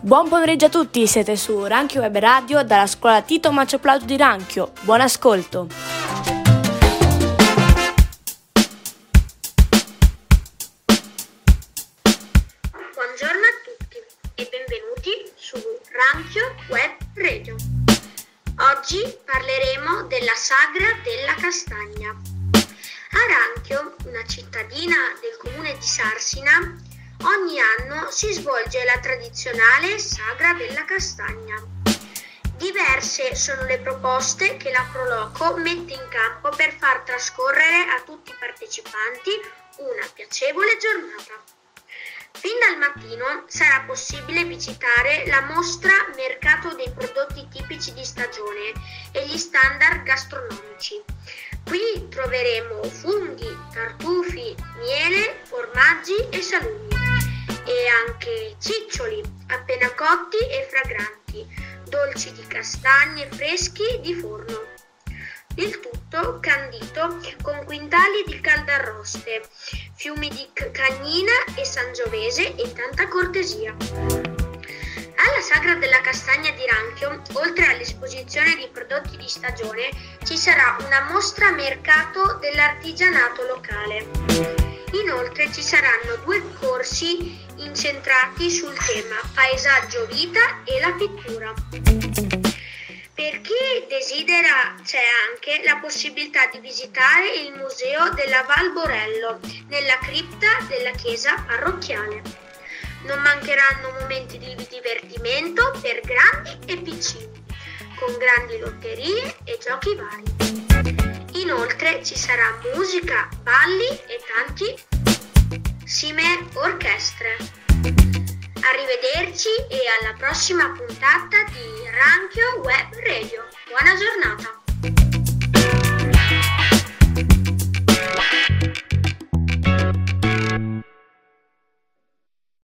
Buon pomeriggio a tutti, siete su Ranchio Web Radio dalla scuola Tito Macio Plauto di Ranchio. Buon ascolto. Buongiorno a tutti e benvenuti su Ranchio Web Radio. Oggi parleremo della sagra della castagna. A Ranchio, una cittadina del comune di Sarsina, ogni anno si svolge la tradizionale sagra della castagna. Diverse sono le proposte che la Proloco mette in campo per far trascorrere a tutti i partecipanti una piacevole giornata. Fin dal mattino sarà possibile visitare la mostra Mercato dei prodotti tipici di stagione e gli standard gastronomici. Qui troveremo funghi, tartufi, miele, formaggi e salumi e anche ciccioli appena cotti e fragranti, dolci di castagne freschi di forno. Il tutto candito con quintali di caldarroste, fiumi di cagnina e sangiovese e tanta cortesia. Alla Sagra della Castagna di Ranchio, oltre all'esposizione di prodotti di stagione, ci sarà una mostra mercato dell'artigianato locale. Inoltre ci saranno due corsi incentrati sul tema paesaggio vita e la pittura. Per chi desidera c'è anche la possibilità di visitare il museo della Val Borello nella cripta della chiesa parrocchiale. Non mancheranno momenti di divertimento per grandi e piccini, con grandi lotterie e giochi vari. Inoltre ci sarà musica, balli e tanti sime orchestre. Arrivederci e alla prossima puntata di Ranchio Web Radio. Buona giornata!